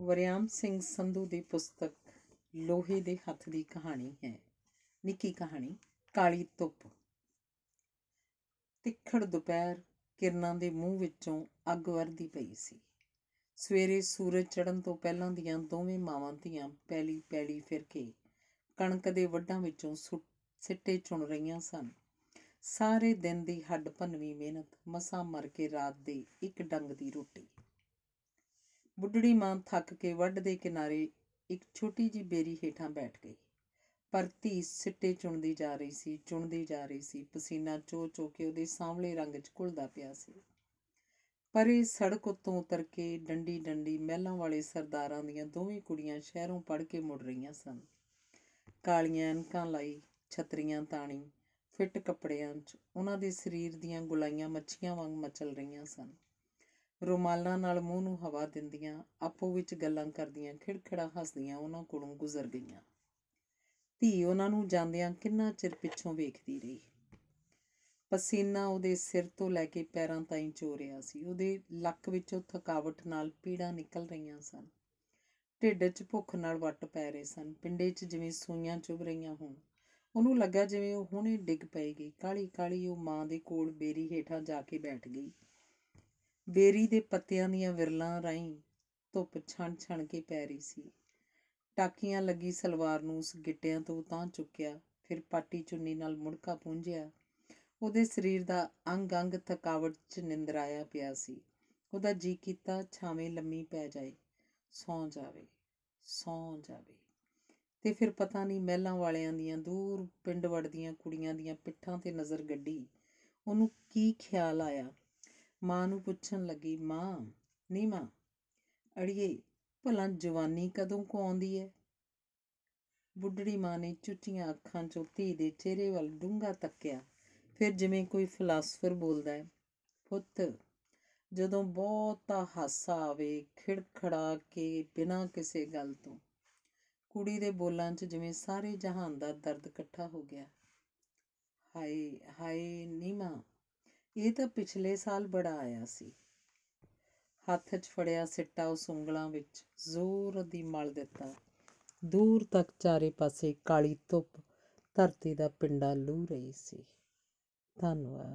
ਵਰਿਆਮ ਸਿੰਘ ਸੰਧੂ ਦੀ ਪੁਸਤਕ ਲੋਹੇ ਦੇ ਹੱਥ ਦੀ ਕਹਾਣੀ ਹੈ। ਨਿੱਕੀ ਕਹਾਣੀ, ਕਾਲੀ ਧੁੱਪ। ਤਿੱਖੜ ਦੁਪਹਿਰ ਕਿਰਨਾਂ ਦੇ ਮੂੰਹ ਵਿੱਚੋਂ ਅੱਗ ਵਰਦੀ ਪਈ ਸੀ। ਸਵੇਰੇ ਸੂਰਜ ਚੜ੍ਹਨ ਤੋਂ ਪਹਿਲਾਂ ਦੀਆਂ ਦੋਵੇਂ ਮਾਵਾਂ ਧੀਆਂ ਪੈਲੀ ਪੈਲੀ ਫਿਰ ਕੇ ਕਣਕ ਦੇ ਵੱਡਾਂ ਵਿੱਚੋਂ ਸੁ- ਸਿੱਟੇ ਚੁਣ ਰਹੀਆਂ ਸਨ। ਸਾਰੇ ਦਿਨ ਦੀ ਹੱਡ ਭੰਨਵੀਂ ਮਿਹਨਤ, ਮਸਾਂ ਮਰ ਕੇ ਰਾਤ ਦੇ ਇੱਕ ਡੰਗ ਦੀ ਰੋਟੀ। ਬੁੱਢੜੀ ਮਾਂ ਥੱਕ ਕੇ ਵੱਢ ਦੇ ਕਿਨਾਰੇ ਇੱਕ ਛੋਟੀ ਜੀ ਬੇਰੀ ਹੇਠਾਂ ਬੈਠ ਗਈ। ਪਰ ਧੀ ਸਿੱਟੇ ਚੁਣਦੀ ਜਾ ਰਹੀ ਸੀ, ਚੁਣਦੀ ਜਾ ਰਹੀ ਸੀ। ਪਸੀਨਾ ਚੋ ਚੋ ਕੇ ਉਹਦੇ ਸਾਂਵਲੇ ਰੰਗ 'ਚ ਘੁਲਦਾ ਪਿਆ ਸੀ। ਪਰ ਇਹ ਸੜਕ ਉੱਤੋਂ ਉਤਰ ਕੇ ਡੰਡੀ ਡੰਡੀ ਮਹਿਲਾਂ ਵਾਲੇ ਸਰਦਾਰਾਂ ਦੀਆਂ ਦੋਵੇਂ ਕੁੜੀਆਂ ਸ਼ਹਿਰੋਂ ਪੜ ਕੇ ਮੁੜ ਰਹੀਆਂ ਸਨ। ਕਾਲੀਆਂ ਐਨਕਾਂ ਲਾਈ, ਛਤਰੀਆਂ ਤਾਣੀ, ਫਿੱਟ ਕੱਪੜਿਆਂ 'ਚ ਉਹਨਾਂ ਦੇ ਸਰੀਰ ਦੀਆਂ ਗੁਲਾਈਆਂ ਮੱਛੀਆਂ ਵਾਂਗ ਮਚਲ ਰਹੀਆਂ ਸਨ। ਰੁਮਾਲਾਂ ਨਾਲ ਮੂੰਹ ਨੂੰ ਹਵਾ ਦਿੰਦੀਆਂ, ਆਪੋ ਵਿੱਚ ਗੱਲਾਂ ਕਰਦੀਆਂ, ਖਿੜਖੜਾ ਹੱਸਦੀਆਂ, ਉਹਨਾਂ ਕੋਲੋਂ ਗੁਜ਼ਰ ਗਈਆਂ। ਧੀ ਉਹਨਾਂ ਨੂੰ ਜਾਂਦਿਆਂ ਕਿੰਨਾ ਚਿਰ ਪਿੱਛੋਂ ਵੇਖਦੀ ਰਹੀ। ਪਸੀਨਾ ਉਹਦੇ ਸਿਰ ਤੋਂ ਲੈ ਕੇ ਪੈਰਾਂ ਤਾਈਂ ਚੋ ਰਿਹਾ ਸੀ। ਉਹਦੇ ਲੱਕ ਵਿੱਚੋਂ ਥਕਾਵਟ ਨਾਲ ਪੀੜਾਂ ਨਿਕਲ ਰਹੀਆਂ ਸਨ। ਢਿੱਡ 'ਚ ਭੁੱਖ ਨਾਲ ਵੱਟ ਪੈ ਰਹੇ ਸਨ। ਪਿੰਡੇ 'ਚ ਜਿਵੇਂ ਸੂਈਆਂ ਚੁਭ ਰਹੀਆਂ ਹੋਣ। ਉਹਨੂੰ ਲੱਗਾ ਜਿਵੇਂ ਉਹ ਹੁਣੇ ਡਿੱਗ ਪਏਗੀ। ਕਾਲੀ ਕਾਲੀ ਉਹ ਮਾਂ ਦੇ ਕੋਲ ਬੇਰੀ ਹੇਠਾਂ ਜਾ ਕੇ ਬੈਠ ਗਈ। ਬੇਰੀ ਦੇ ਪੱਤਿਆਂ ਦੀਆਂ ਵਿਰਲਾਂ ਰਾਹੀਂ ਧੁੱਪ ਛਣ ਛਣ ਕੇ ਪੈ ਰਹੀ ਸੀ। ਟਾਕੀਆਂ ਲੱਗੀ ਸਲਵਾਰ ਨੂੰ ਉਸ ਗਿੱਟਿਆਂ ਤੋਂ ਤਾਂ ਚੁੱਕਿਆ, ਫਿਰ ਪਾਟੀ ਚੁੰਨੀ ਨਾਲ ਮੁੜਕਾ ਪੂੰਝਿਆ। ਉਹਦੇ ਸਰੀਰ ਦਾ ਅੰਗ ਅੰਗ ਥਕਾਵਟ 'ਚ ਨਿੰਦਰਾਇਆ ਪਿਆ ਸੀ। ਉਹਦਾ ਜੀ ਕੀਤਾ ਛਾਵੇਂ ਲੰਮੀ ਪੈ ਜਾਏ, ਸੌਂ ਜਾਵੇ ਸੌਂ ਜਾਵੇ। ਤੇ ਫਿਰ ਪਤਾ ਨਹੀਂ ਮਹਿਲਾਂ ਵਾਲਿਆਂ ਦੀਆਂ ਦੂਰ ਪਿੰਡ ਵੜਦੀਆਂ ਕੁੜੀਆਂ ਦੀਆਂ ਪਿੱਠਾਂ ਤੇ ਨਜ਼ਰ ਗੱਡੀ। ਉਹਨੂੰ ਕੀ ਖਿਆਲ ਆਇਆ? ਮਾਂ ਨੂੰ ਪੁੱਛਣ ਲੱਗੀ, ਮਾਂ, ਨੀ ਮਾਂ, ਅੜੀਏ, ਭਲਾ ਜਵਾਨੀ ਕਦੋਂ ਕੋ ਆਉਂਦੀ ਹੈ ਬੁੱਢੜੀ ਮਾਂ ਨੇ ਚੁੱਚੀਆਂ ਅੱਖਾਂ ਚੋਂ ਧੀ ਦੇ ਚਿਹਰੇ ਵੱਲ ਡੂੰਘਾ ਤੱਕਿਆ। ਫਿਰ ਜਿਵੇਂ ਕੋਈ ਫਿਲਾਸਫਰ ਬੋਲਦਾ ਹੈ, ਪੁੱਤ, ਜਦੋਂ ਬਹੁਤਾ ਹਾਸਾ ਆਵੇ, ਖਿੜਖੜਾ ਕੇ ਬਿਨਾਂ ਕਿਸੇ ਗੱਲ ਤੋਂ। ਕੁੜੀ ਦੇ ਬੋਲਾਂ 'ਚ ਜਿਵੇਂ ਸਾਰੇ ਜਹਾਨ ਦਾ ਦਰਦ ਇਕੱਠਾ ਹੋ ਗਿਆ। ਹਾਏ ਹਾਏ, ਨੀ ਮਾਂ ਇਹ ਤਾਂ ਪਿਛਲੇ ਸਾਲ ਬੜਾ ਆਇਆ ਸੀ। ਹੱਥ 'ਚ ਫੜਿਆ ਸਿੱਟਾ ਉਸ ਉਂਗਲਾਂ ਵਿੱਚ, ਜ਼ੋਰ ਦੀ ਮਲ ਦਿੱਤਾ। ਦੂਰ ਤੱਕ ਚਾਰੇ ਪਾਸੇ ਕਾਲੀ ਧੁੱਪ ਧਰਤੀ ਦਾ ਪਿੰਡਾ ਲੂ ਰਹੀ ਸੀ। ਧੰਨਵਾਦ।